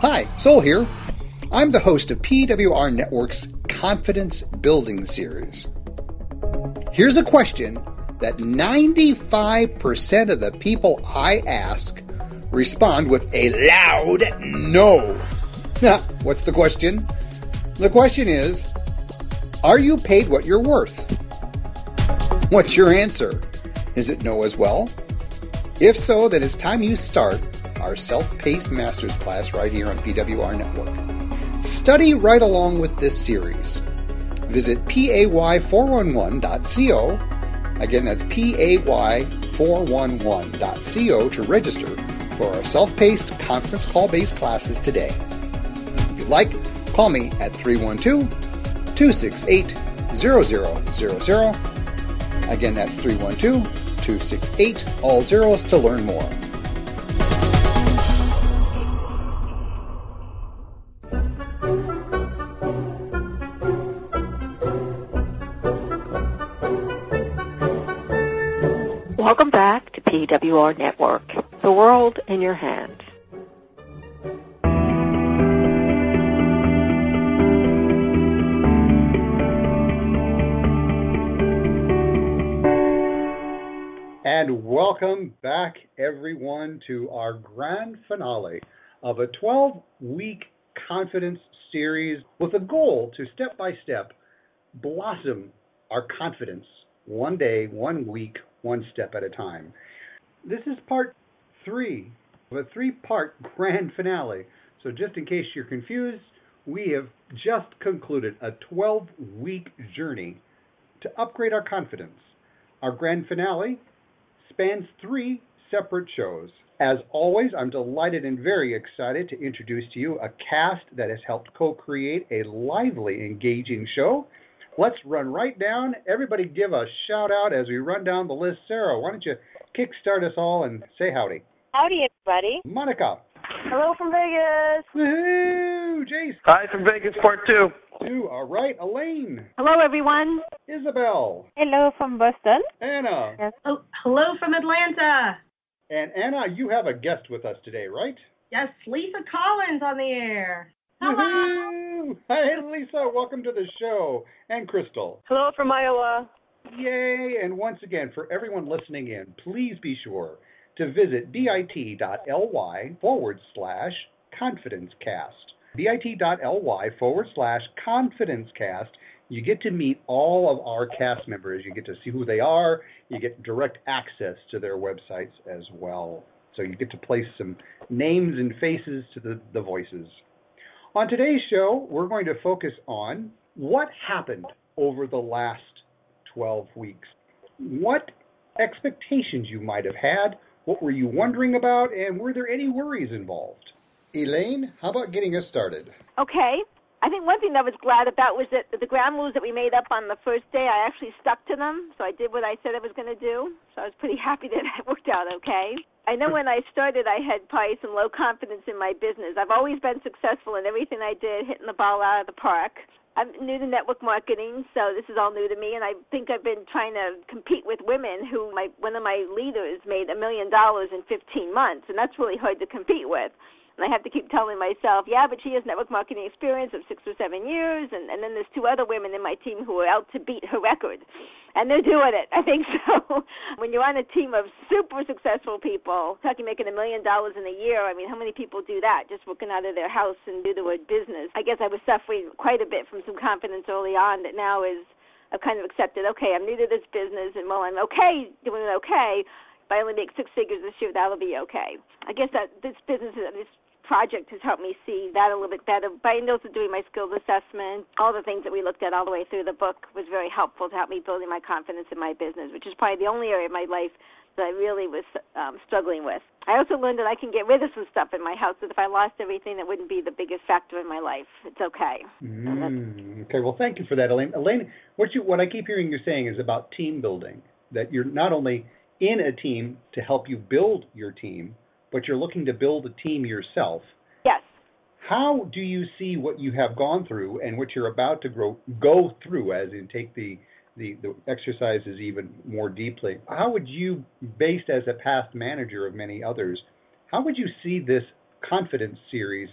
Hi, Soul here. I'm the host of PWR Network's Confidence Building Series. Here's a question that 95% of the people I ask respond with a loud no. Now, what's the question? The question is Are you paid what you're worth? What's your answer? Is it no as well? If so, then it's time you start our self paced master's class right here on PWR Network. Study right along with this series. Visit pay411.co. Again, that's pay411.co to register for our self paced conference call based classes today. If you'd like, call me at 312 268 0000. Again, that's 312 268 all zeros to learn more. PWR Network, the world in your hands. And welcome back, everyone, to our grand finale of a 12 week confidence series with a goal to step by step blossom our confidence one day, one week, one step at a time. This is part three of a three part grand finale. So, just in case you're confused, we have just concluded a 12 week journey to upgrade our confidence. Our grand finale spans three separate shows. As always, I'm delighted and very excited to introduce to you a cast that has helped co create a lively, engaging show Let's run right down. Everybody give a shout out as we run down the list. Sarah, why don't you kickstart us all and say howdy? Howdy, everybody. Monica. Hello from Vegas. Woohoo! Jace. Hi from Vegas, part two. Two. All right. Elaine. Hello, everyone. Isabel. Hello from Boston. Anna. Yes. Oh, hello from Atlanta. And Anna, you have a guest with us today, right? Yes, Lisa Collins on the air. Hello. Hi, Lisa. Welcome to the show. And Crystal. Hello from Iowa. Yay. And once again, for everyone listening in, please be sure to visit bit.ly forward slash confidencecast. bit.ly forward slash confidencecast. You get to meet all of our cast members. You get to see who they are. You get direct access to their websites as well. So you get to place some names and faces to the, the voices. On today's show, we're going to focus on what happened over the last 12 weeks. What expectations you might have had, what were you wondering about, and were there any worries involved? Elaine, how about getting us started? Okay. I think one thing that I was glad about was that the ground rules that we made up on the first day, I actually stuck to them. So I did what I said I was going to do. So I was pretty happy that it worked out okay. I know when I started, I had probably some low confidence in my business. I've always been successful in everything I did, hitting the ball out of the park. I'm new to network marketing, so this is all new to me, and I think I've been trying to compete with women who my one of my leaders made a million dollars in 15 months, and that's really hard to compete with. And I have to keep telling myself, yeah, but she has network marketing experience of six or seven years, and, and then there's two other women in my team who are out to beat her record. And they're doing it. I think so. when you're on a team of super successful people, talking making a million dollars in a year, I mean, how many people do that just working out of their house and do the word business? I guess I was suffering quite a bit from some confidence early on that now is I've kind of accepted, okay, I'm new to this business, and while I'm okay doing it okay, if I only make six figures this year, that'll be okay. I guess that this business, this project has helped me see that a little bit better. But I also doing my skills assessment, all the things that we looked at all the way through the book was very helpful to help me building my confidence in my business, which is probably the only area of my life that I really was um, struggling with. I also learned that I can get rid of some stuff in my house. That if I lost everything, that wouldn't be the biggest factor in my life. It's okay. Mm, okay. Well, thank you for that, Elaine. Elaine, what you what I keep hearing you saying is about team building. That you're not only in a team to help you build your team, but you're looking to build a team yourself. Yes. How do you see what you have gone through and what you're about to grow, go through, as in take the, the, the exercises even more deeply? How would you, based as a past manager of many others, how would you see this confidence series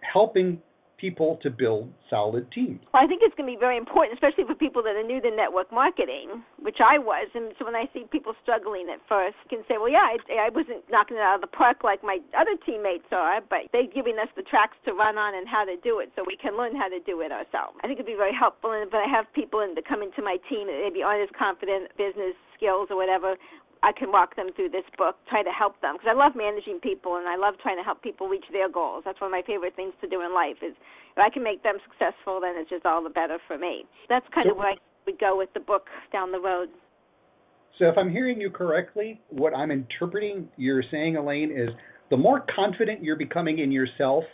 helping people to build solid teams? Well, I think it's going to be very important, especially for people that are new to network marketing, which I was. And so when I see people struggling at first, I can say, well, yeah, I, I wasn't knocking it out of the park like my other teammates are, but they're giving us the tracks to run on and how to do it so we can learn how to do it ourselves. I think it'd be very helpful. And if I have people in, that come into my team that maybe aren't as confident, business skills or whatever, I can walk them through this book, try to help them because I love managing people and I love trying to help people reach their goals. That's one of my favorite things to do in life is if I can make them successful, then it's just all the better for me. That's kind of where I would go with the book down the road. So if I'm hearing you correctly, what I'm interpreting you're saying, Elaine, is the more confident you're becoming in yourself,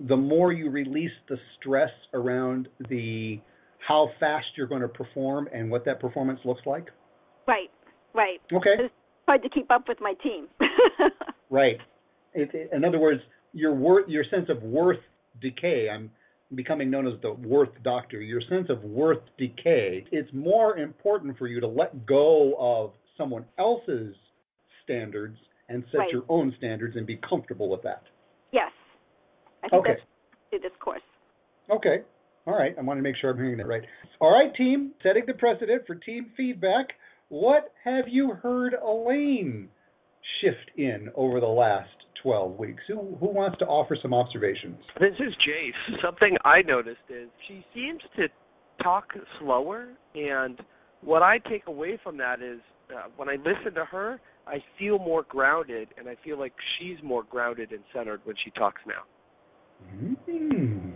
the more you release the stress around the how fast you're going to perform and what that performance looks like. Right. Right. Okay. It's hard to keep up with my team. right. It, it, in other words, your worth, your sense of worth decay. I'm becoming known as the worth doctor. Your sense of worth decay. It's more important for you to let go of someone else's standards and set Right. your own standards and be comfortable with that. yes. I think Okay. that's through this course. Okay. All right. I want to make sure I'm hearing that right. All right, team. Setting the precedent for team feedback. What have you heard Elaine shift in over the last 12 weeks? Who, who wants to offer some observations? This is Jace. Something I noticed is she seems to talk slower, and what I take away from that is uh, when I listen to her, I feel more grounded, and I feel like she's more grounded and centered when she talks now. Mm.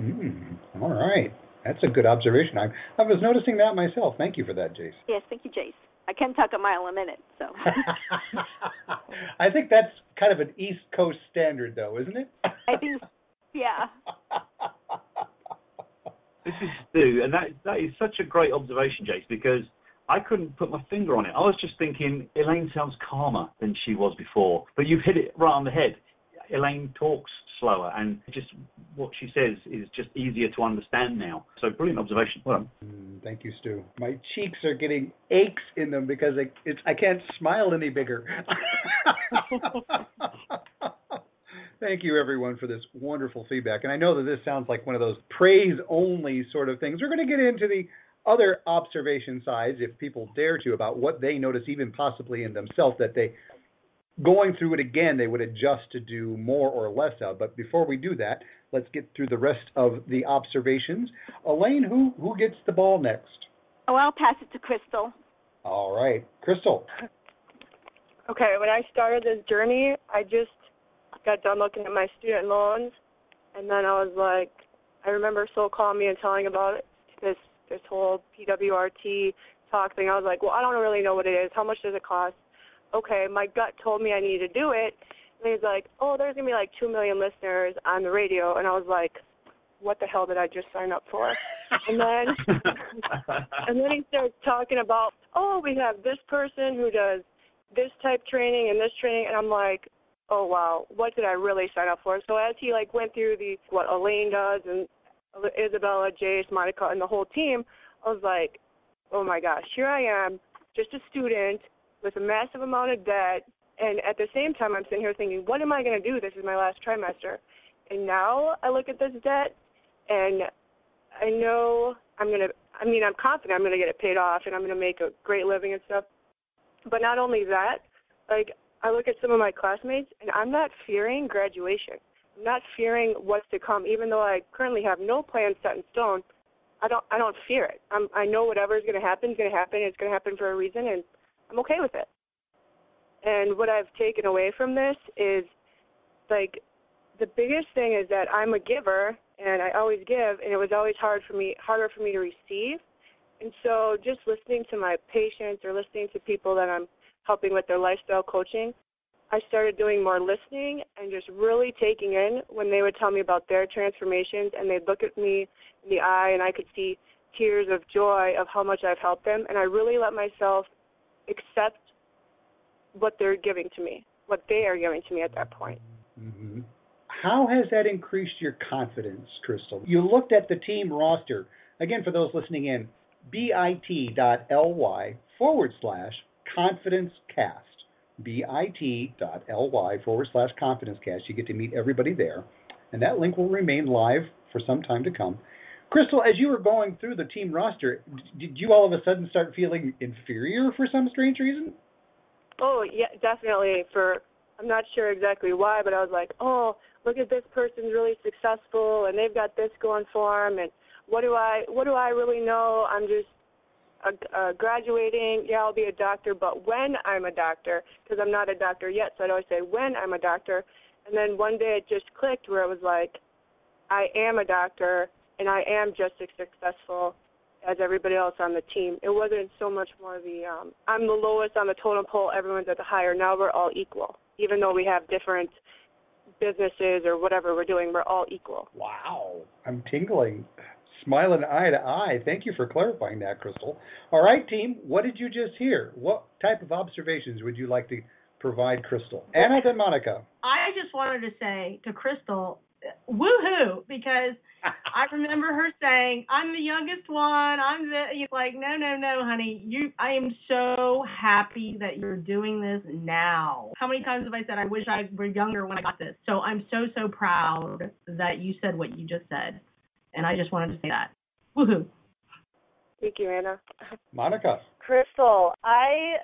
Mm. All right. That's a good observation. I, I was noticing that myself. Thank you for that, Jace. Yes, thank you, Jace. I can talk a mile a minute, so. I think that's kind of an East Coast standard, though, isn't it? I think, yeah. This is Stu, and that that is such a great observation, Jace, because I couldn't put my finger on it. I was just thinking Elaine sounds calmer than she was before, but you've hit it right on the head. Elaine talks slower, and just what she says is just easier to understand now. So brilliant observation. Well. Mm, thank you, Stu. My cheeks are getting aches in them because it's, I can't smile any bigger. Thank you, everyone, for this wonderful feedback. And I know that this sounds like one of those praise only sort of things. We're going to get into the other observation sides, if people dare to, about what they notice, even possibly in themselves, that they, going through it again, they would adjust to do more or less of. But before we do that, let's get through the rest of the observations. Elaine, who, who gets the ball next? Oh, I'll pass it to Crystal. All right, Crystal. Okay, when I started this journey, I just got done looking at my student loans, and then I was like, I remember Soul calling me and telling about it, this this whole PWRT talk thing. I was like, well, I don't really know what it is. How much does it cost? Okay, my gut told me I needed to do it. And he's like, oh, there's gonna be like two million listeners on the radio, and I was like, what the hell did I just sign up for? And then and then he starts talking about, oh, we have this person who does this type training and this training, and I'm like, oh wow, what did I really sign up for? So as he like went through the what Elaine does and Isabella, Jace, Monica, and the whole team, I was like, oh my gosh, here I am, just a student with a massive amount of debt, and at the same time, I'm sitting here thinking, what am I going to do? This is my last trimester, and now I look at this debt, and I know I'm gonna. I mean, I'm confident I'm gonna get it paid off, and I'm gonna make a great living and stuff. But not only that, like I look at some of my classmates, and I'm not fearing graduation. I'm not fearing what's to come, even though I currently have no plan set in stone. I don't. I don't fear it. I'm, I know whatever is going to happen is going to happen. It's going to happen for a reason, and I'm okay with it. And what I've taken away from this is, like, the biggest thing is that I'm a giver, and I always give, and it was always hard for me, harder for me to receive. And so, just listening to my patients or listening to people that I'm helping with their lifestyle coaching, I started doing more listening and just really taking in when they would tell me about their transformations and they'd look at me in the eye and I could see tears of joy of how much I've helped them and I really let myself accept what they're giving to me, what they are giving to me at that point. hmm How has that increased your confidence, Crystal? You looked at the team roster. Again, for those listening in, bit.ly forward slash confidence cast. bit.ly forward slash confidence cast. You get to meet everybody there. and that link will remain live for some time to come. Crystal, as you were going through the team roster, did you all of a sudden start feeling inferior for some strange reason? Oh yeah, definitely. For I'm not sure exactly why, but I was like, oh, look at this person's really successful and they've got this going for them, and what do I what do I really know? I'm just uh, uh, graduating. Yeah, I'll be a doctor, but when I'm a doctor, because I'm not a doctor yet, so I'd always say when I'm a doctor. And then one day it just clicked where it was like, I am a doctor and I am just as successful as everybody else on the team. It wasn't so much more the um I'm the lowest on the totem pole, everyone's at the higher. Now we're all equal. Even though we have different businesses or whatever we're doing, we're all equal. Wow. I'm tingling. Smiling eye to eye. Thank you for clarifying that, Crystal. All right, team, what did you just hear? What type of observations would you like to provide Crystal? Anna then Monica. I just wanted to say to Crystal, woohoo, because I remember her saying, "I'm the youngest one. I'm the you're like, no, no, no, honey. You, I am so happy that you're doing this now. How many times have I said I wish I were younger when I got this? So I'm so so proud that you said what you just said, and I just wanted to say that. Woohoo! Thank you, Anna. Monica. Crystal, I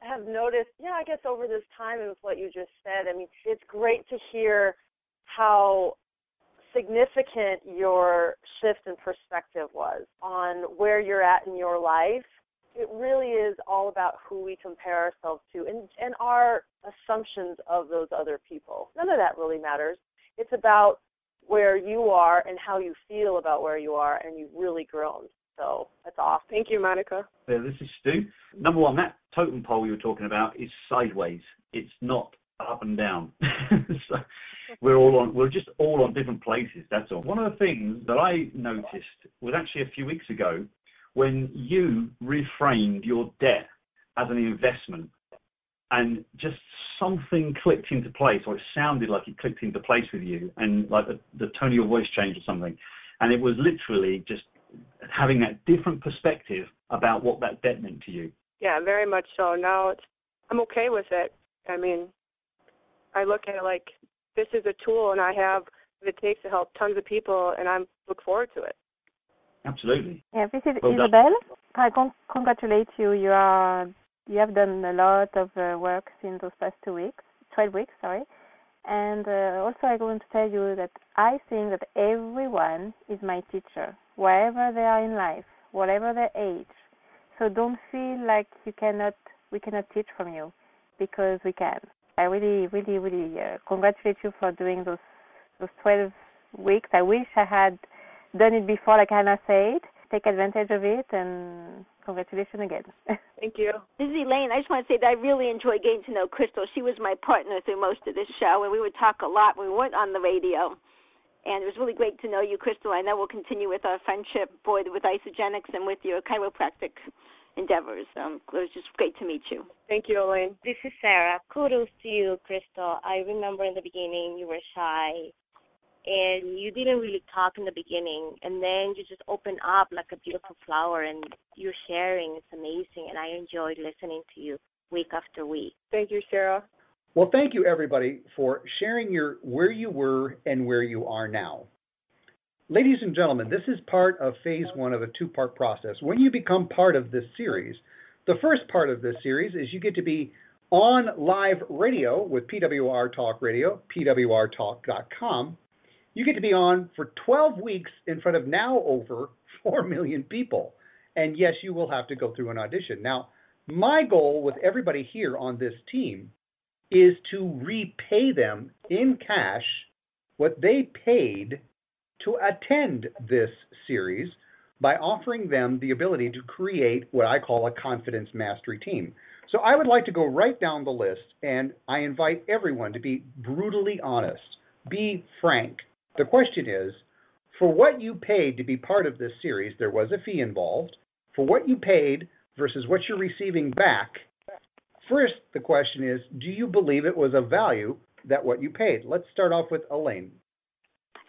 have noticed, yeah, I guess over this time and with what you just said, I mean, it's great to hear how significant your shift in perspective was on where you're at in your life. It really is all about who we compare ourselves to and, and our assumptions of those other people. None of that really matters. It's about where you are and how you feel about where you are, and you've really grown. So that's awesome. Thank you, Monica. Yeah, this is Stu. Number one, that totem pole you were talking about is sideways. It's not up and down. so we're all on we're just all on different places, that's all. One of the things that I noticed was actually a few weeks ago when you reframed your debt as an investment and just something clicked into place or it sounded like it clicked into place with you and like the, the tone of your voice changed or something. And it was literally just having that different perspective about what that debt meant to you. Yeah, very much so. Now it's I'm okay with it. I mean, I look at it like this is a tool, and I have what it takes to help tons of people, and I look forward to it. Absolutely. Yeah, this is Well done. Isabel. I con- congratulate you. You are you have done a lot of uh, work in those past two weeks, twelve weeks, sorry. And uh, also, I want to tell you that I think that everyone is my teacher, wherever they are in life, whatever their age. So don't feel like you cannot, we cannot teach from you, because we can. I really, really, really uh, congratulate you for doing those those 12 weeks. I wish I had done it before, like Anna said. Take advantage of it, and congratulations again. Thank you. This is Elaine. I just want to say that I really enjoy getting to know Crystal. She was my partner through most of this show, and we would talk a lot when we weren't on the radio. And it was really great to know you, Crystal. I know we'll continue with our friendship, boy, with Isagenix and with your chiropractic endeavors. Um, it was just great to meet you. Thank you, Elaine. This is Sarah. Kudos to you, Crystal. I remember in the beginning you were shy and you didn't really talk in the beginning and then you just opened up like a beautiful flower and you're sharing. It's amazing and I enjoyed listening to you week after week. Thank you, Sarah. Well, thank you everybody for sharing your where you were and where you are now. Ladies and gentlemen, this is part of phase one of a two part process. When you become part of this series, the first part of this series is you get to be on live radio with PWR Talk Radio, PWRTalk.com. You get to be on for 12 weeks in front of now over 4 million people. And yes, you will have to go through an audition. Now, my goal with everybody here on this team is to repay them in cash what they paid to attend this series by offering them the ability to create what I call a confidence mastery team. So I would like to go right down the list and I invite everyone to be brutally honest, be frank. The question is for what you paid to be part of this series, there was a fee involved. For what you paid versus what you're receiving back, first the question is do you believe it was of value that what you paid? Let's start off with Elaine.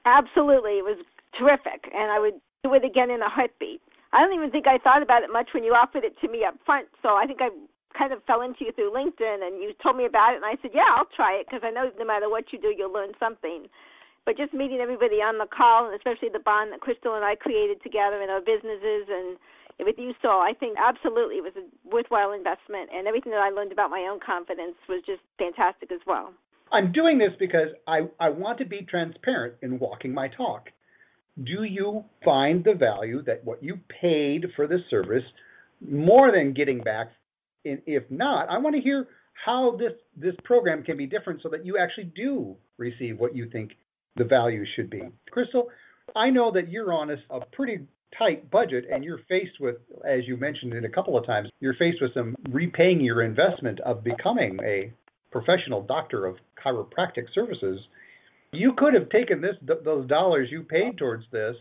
Absolutely, it was terrific, and I would do it again in a heartbeat. I don't even think I thought about it much when you offered it to me up front. So I think I kind of fell into you through LinkedIn, and you told me about it, and I said, "Yeah, I'll try it," because I know no matter what you do, you'll learn something. but just meeting everybody on the call, and especially the bond that Crystal and I created together in our businesses and with you, so I think absolutely it was a worthwhile investment, and everything that I learned about my own confidence was just fantastic as well. I'm doing this because I, I want to be transparent in walking my talk. Do you find the value that what you paid for this service more than getting back? And If not, I want to hear how this this program can be different so that you actually do receive what you think the value should be. Crystal, I know that you're on a, a pretty tight budget and you're faced with, as you mentioned it a couple of times, you're faced with some repaying your investment of becoming a professional doctor of chiropractic services. You could have taken this th- those dollars you paid towards this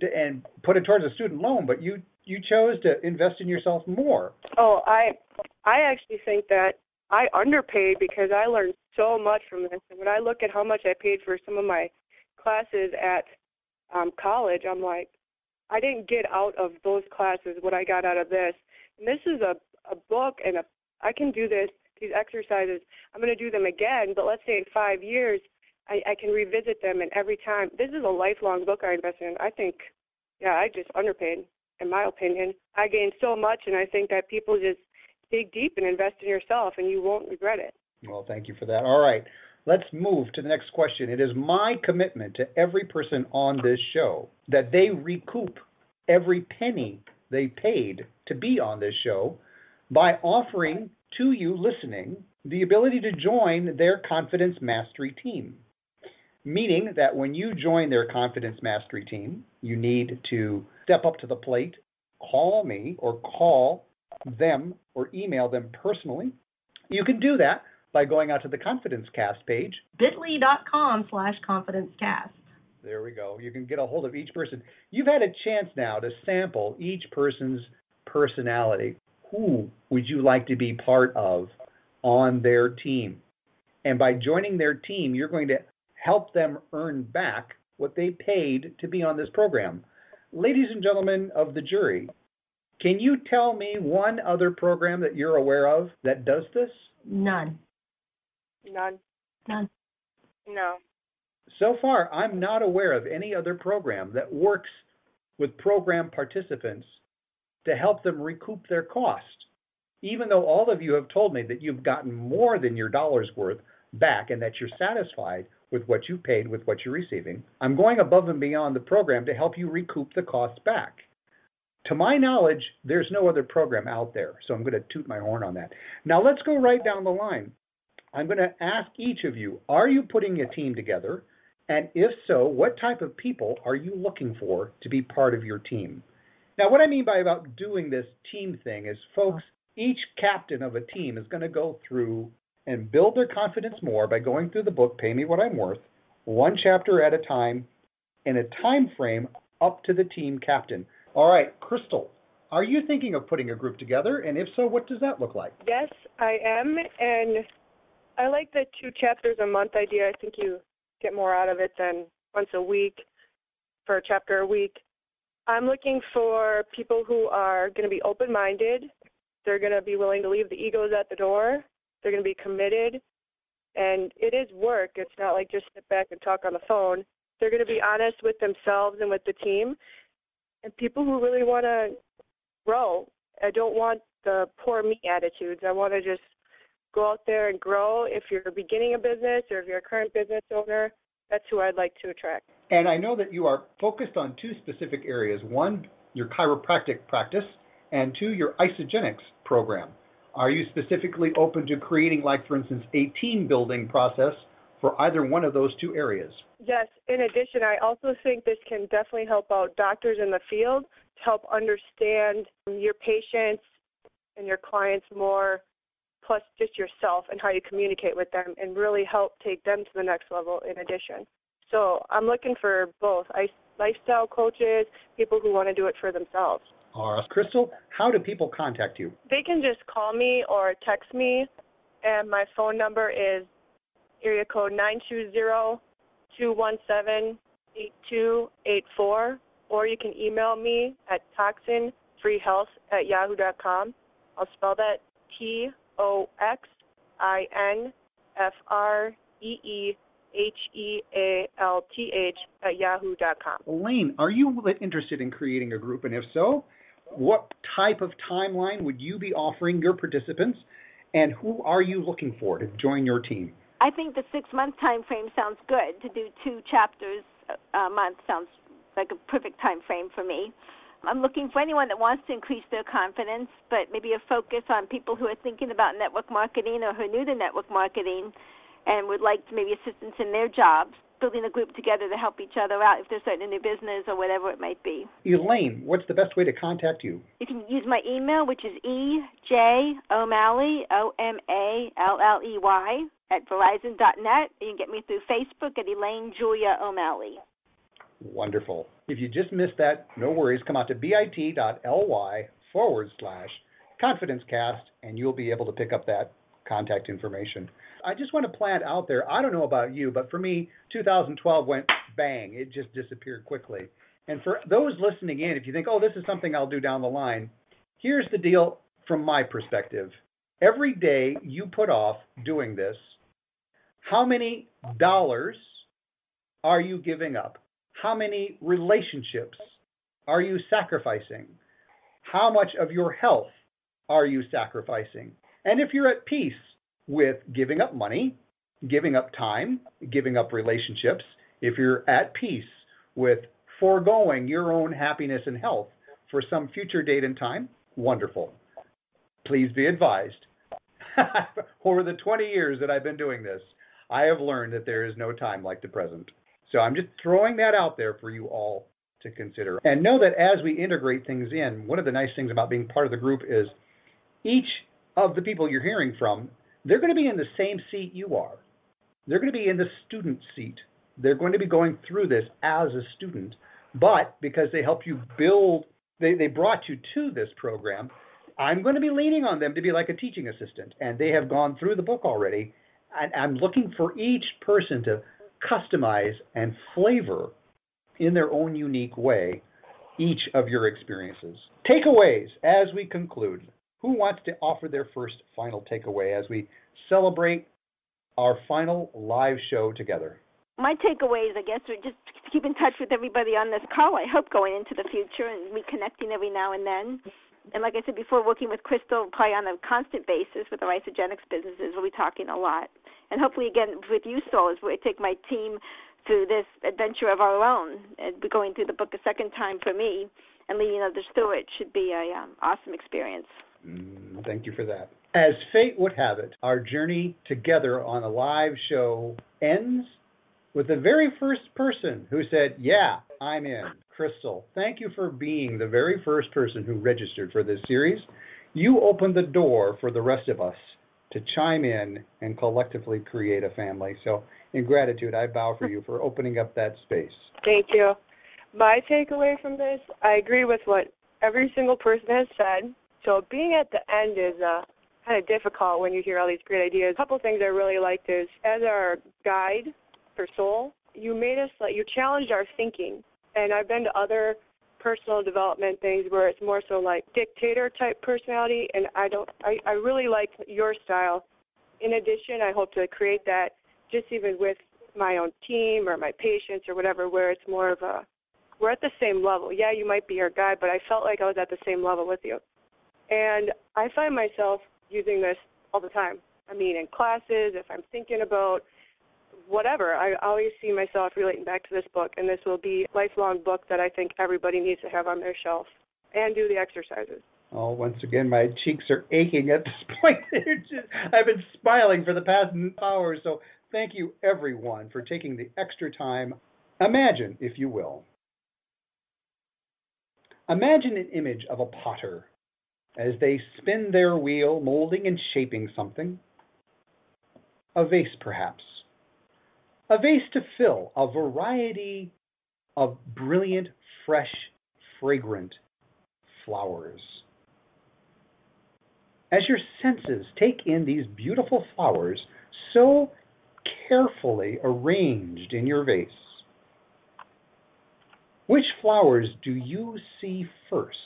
eh, and put it towards a student loan, but you you chose to invest in yourself more. Oh, I I actually think that I underpaid because I learned so much from this. And when I look at how much I paid for some of my classes at um college, I'm like, I didn't get out of those classes what I got out of this. And this is a a book and a I can do this these exercises. I'm going to do them again, but let's say in 5 years I I can revisit them and every time this is a lifelong book I invest in. I think yeah, I just underpaid in my opinion. I gained so much and I think that people just dig deep and invest in yourself and you won't regret it. Well, thank you for that. All right. Let's move to the next question. It is my commitment to every person on this show that they recoup every penny they paid to be on this show by offering to you listening the ability to join their confidence mastery team. Meaning that when you join their confidence mastery team, you need to step up to the plate, call me or call them or email them personally. You can do that by going out to the Confidence Cast page. bit.ly.com slash confidencecast. There we go. You can get a hold of each person. You've had a chance now to sample each person's personality. Who would you like to be part of on their team? And by joining their team, you're going to help them earn back what they paid to be on this program. Ladies and gentlemen of the jury, can you tell me one other program that you're aware of that does this? None. None. None. No. So far, I'm not aware of any other program that works with program participants to help them recoup their cost. Even though all of you have told me that you've gotten more than your dollar's worth back and that you're satisfied with what you paid with what you're receiving, I'm going above and beyond the program to help you recoup the cost back. To my knowledge, there's no other program out there, so I'm going to toot my horn on that. Now let's go right down the line. I'm going to ask each of you are you putting a team together? And if so, what type of people are you looking for to be part of your team? Now, what I mean by about doing this team thing is, folks, each captain of a team is going to go through and build their confidence more by going through the book Pay Me What I'm Worth, one chapter at a time, in a time frame up to the team captain. All right, Crystal, are you thinking of putting a group together? And if so, what does that look like? Yes, I am, and I like the two chapters a month idea. I think you get more out of it than once a week for a chapter a week. I'm looking for people who are going to be open minded. They're going to be willing to leave the egos at the door. They're going to be committed. And it is work. It's not like just sit back and talk on the phone. They're going to be honest with themselves and with the team. And people who really want to grow. I don't want the poor me attitudes. I want to just go out there and grow. If you're beginning a business or if you're a current business owner, that's who I'd like to attract. And I know that you are focused on two specific areas one, your chiropractic practice, and two, your Isagenix program. Are you specifically open to creating, like, for instance, a team building process for either one of those two areas? Yes. In addition, I also think this can definitely help out doctors in the field to help understand your patients and your clients more plus just yourself and how you communicate with them and really help take them to the next level in addition. So I'm looking for both lifestyle coaches, people who want to do it for themselves. All right. Crystal, how do people contact you? They can just call me or text me, and my phone number is area code nine two zero two one seven eight two eight four, or you can email me at toxinfreehealth at yahoo dot com. I'll spell that T O X I N F R E E H E A L T H at yahoo.com. Elaine, are you interested in creating a group? And if so, what type of timeline would you be offering your participants? And who are you looking for to join your team? I think the six month time frame sounds good. To do two chapters a month sounds like a perfect time frame for me. I'm looking for anyone that wants to increase their confidence, but maybe a focus on people who are thinking about network marketing or who are new to network marketing and would like maybe assistance in their jobs, building a group together to help each other out if they're starting a new business or whatever it might be. Elaine, what's the best way to contact you? You can use my email, which is ej o'malley o m a l l e y at verizon.net. You can get me through Facebook at Elaine Julia O'Malley. Wonderful. If you just missed that, no worries. Come out to bit.ly forward slash confidencecast and you'll be able to pick up that contact information. I just want to plant out there, I don't know about you, but for me, 2012 went bang. It just disappeared quickly. And for those listening in, if you think, oh, this is something I'll do down the line, here's the deal from my perspective. Every day you put off doing this, how many dollars are you giving up? How many relationships are you sacrificing? How much of your health are you sacrificing? And if you're at peace with giving up money, giving up time, giving up relationships, if you're at peace with foregoing your own happiness and health for some future date and time, wonderful. Please be advised. Over the 20 years that I've been doing this, I have learned that there is no time like the present. So I'm just throwing that out there for you all to consider. And know that as we integrate things in, one of the nice things about being part of the group is each of the people you're hearing from, they're going to be in the same seat you are. They're going to be in the student seat. They're going to be going through this as a student. But because they help you build, they, they brought you to this program, I'm going to be leaning on them to be like a teaching assistant. And they have gone through the book already. And I'm looking for each person to customize and flavor in their own unique way each of your experiences. Takeaways as we conclude. Who wants to offer their first final takeaway as we celebrate our final live show together? My takeaway is, I guess, are just keep in touch with everybody on this call. I hope going into the future and reconnecting every now and then. And like I said before, working with Crystal probably on a constant basis with the Isagenix businesses, we'll be talking a lot and hopefully again with you, Soul, as we take my team through this adventure of our own. And going through the book a second time for me, and leading others through it should be an um, awesome experience. Mm, thank you for that. As fate would have it, our journey together on a live show ends with the very first person who said, "Yeah, I'm in." Crystal, thank you for being the very first person who registered for this series. You opened the door for the rest of us to chime in and collectively create a family. So, in gratitude, I bow for you for opening up that space. Thank you. My takeaway from this, I agree with what every single person has said. So, being at the end is uh, kind of difficult when you hear all these great ideas. A couple things I really liked is as our guide for soul, you made us like you challenged our thinking. And I've been to other personal development things where it's more so like dictator type personality and I don't I, I really like your style. In addition I hope to create that just even with my own team or my patients or whatever where it's more of a we're at the same level. Yeah, you might be our guide, but I felt like I was at the same level with you. And I find myself using this all the time. I mean, in classes, if I'm thinking about whatever. I always see myself relating back to this book, and this will be a lifelong book that I think everybody needs to have on their shelf and do the exercises. Oh, once again, my cheeks are aching at this point. just, I've been smiling for the past hour, so thank you everyone for taking the extra time. Imagine, if you will, imagine an image of a potter as they spin their wheel, molding and shaping something. A vase, perhaps a vase to fill a variety of brilliant, fresh, fragrant flowers. As your senses take in these beautiful flowers so carefully arranged in your vase, which flowers do you see first?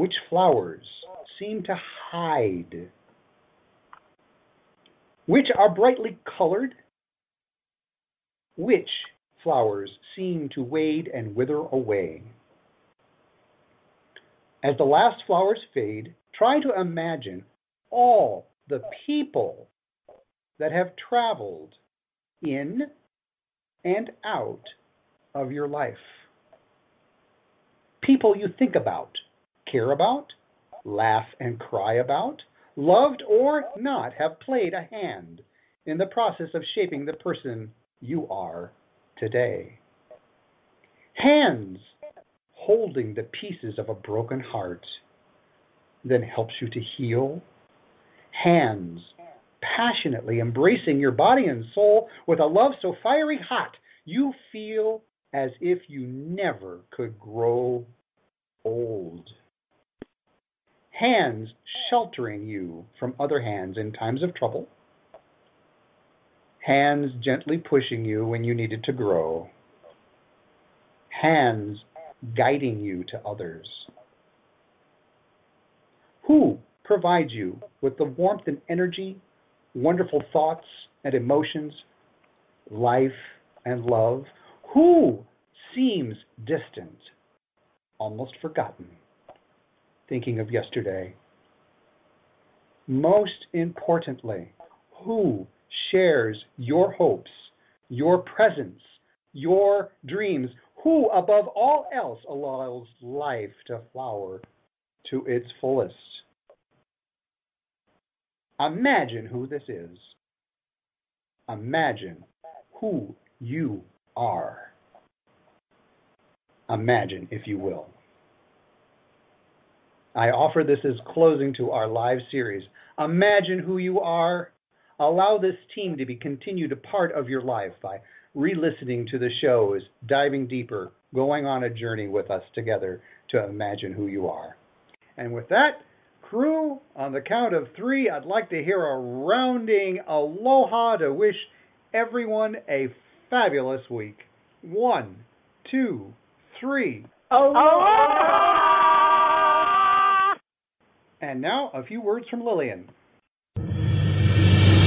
Which flowers seem to hide which are brightly colored, which flowers seem to wade and wither away. As the last flowers fade, try to imagine all the people that have traveled in and out of your life. People you think about, care about, laugh and cry about, loved or not, have played a hand in the process of shaping the person you are today. Hands holding the pieces of a broken heart then helps you to heal. Hands passionately embracing your body and soul with a love so fiery hot you feel as if you never could grow old. Hands sheltering you from other hands in times of trouble. Hands gently pushing you when you needed to grow. Hands guiding you to others. Who provides you with the warmth and energy, wonderful thoughts and emotions, life and love? Who seems distant, almost forgotten, thinking of yesterday? Most importantly, who shares your hopes, your presence, your dreams? Who, above all else, allows life to flower to its fullest? Imagine who this is. Imagine who you are. Imagine, if you will. I offer this as closing to our live series. Imagine who you are. Allow this team to be continued a part of your life by re-listening to the shows, diving deeper, going on a journey with us together to imagine who you are. And with that, crew, on the count of three, I'd like to hear a rounding aloha to wish everyone a fabulous week. One, two, three. Aloha! And now a few words from Lillian.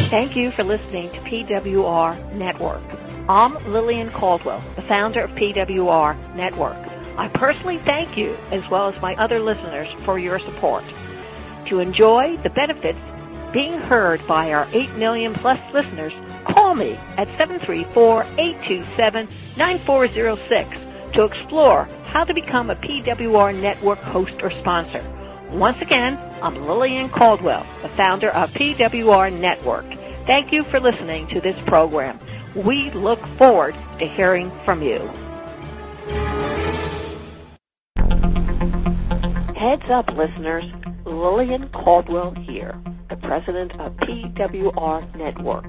Thank you for listening to PWR Network. I'm Lillian Caldwell, the founder of PWR Network. I personally thank you, as well as my other listeners, for your support. To enjoy the benefits being heard by our 8 million plus listeners, call me at 734-827-9406 to explore how to become a PWR Network host or sponsor. Once again, I'm Lillian Caldwell, the founder of PWR Network. Thank you for listening to this program. We look forward to hearing from you. Heads up, listeners. Lillian Caldwell here, the president of PWR Network.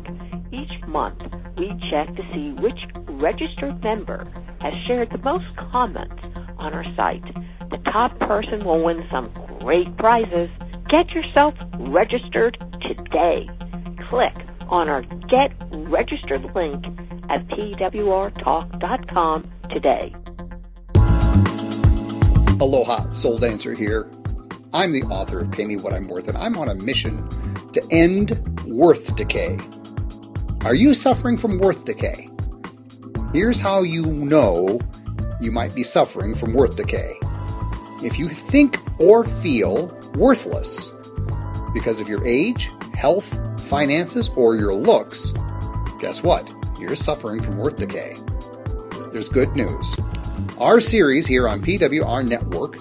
Each month, we check to see which registered member has shared the most comments on our site. Top person will win some great prizes. Get yourself registered today. Click on our Get Registered link at pwrtalk.com today. Aloha, Soul Dancer here. I'm the author of Pay Me What I'm Worth, and I'm on a mission to end worth decay. Are you suffering from worth decay? Here's how you know you might be suffering from worth decay. If you think or feel worthless because of your age, health, finances, or your looks, guess what? You're suffering from worth decay. There's good news. Our series here on PWR Network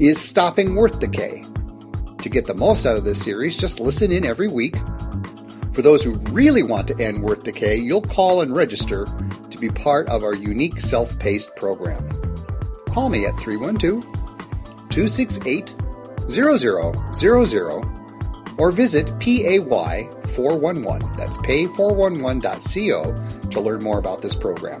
is Stopping Worth Decay. To get the most out of this series, just listen in every week. For those who really want to end worth decay, you'll call and register to be part of our unique self paced program. Call me at 312 268 0000 or visit PAY411, that's pay411.co, to learn more about this program.